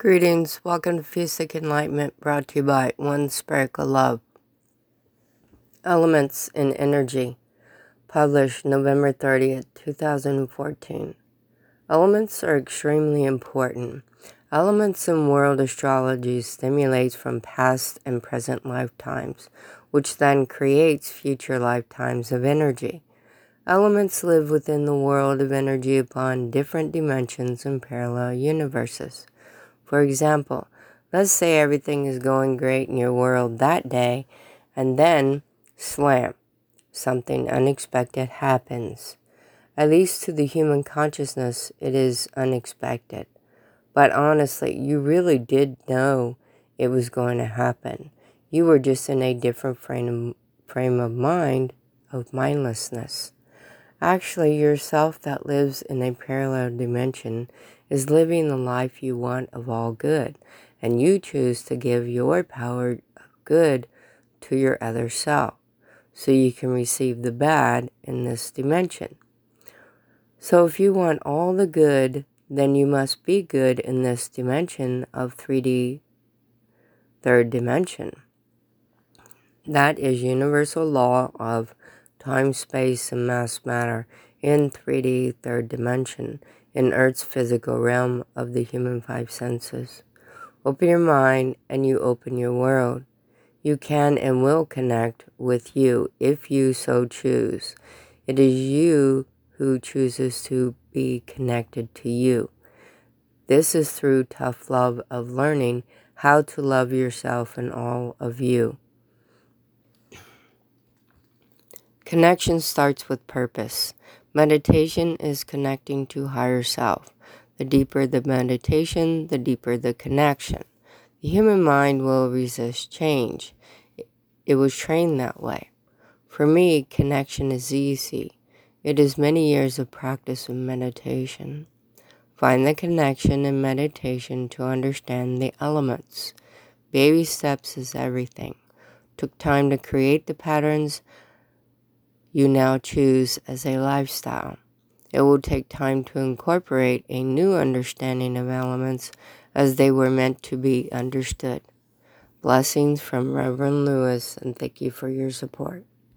Greetings, welcome to Fusic Enlightenment brought to you by One Spark of Love. Elements in Energy, published November 30th, 2014. Elements are extremely important. Elements in world astrology stimulates from past and present lifetimes, which then creates future lifetimes of energy. Elements live within the world of energy upon different dimensions and parallel universes. For example, let's say everything is going great in your world that day, and then, slam, something unexpected happens. At least to the human consciousness, it is unexpected. But honestly, you really did know it was going to happen. You were just in a different frame of, frame of mind of mindlessness. Actually, yourself that lives in a parallel dimension is living the life you want of all good, and you choose to give your power of good to your other self so you can receive the bad in this dimension. So, if you want all the good, then you must be good in this dimension of 3D, third dimension. That is universal law of time, space, and mass matter in 3D, third dimension, in Earth's physical realm of the human five senses. Open your mind and you open your world. You can and will connect with you if you so choose. It is you who chooses to be connected to you. This is through tough love of learning how to love yourself and all of you. Connection starts with purpose. Meditation is connecting to higher self. The deeper the meditation, the deeper the connection. The human mind will resist change. It was trained that way. For me, connection is easy. It is many years of practice in meditation. Find the connection in meditation to understand the elements. Baby steps is everything. Took time to create the patterns you now choose as a lifestyle. It will take time to incorporate a new understanding of elements as they were meant to be understood. Blessings from Reverend Lewis, and thank you for your support.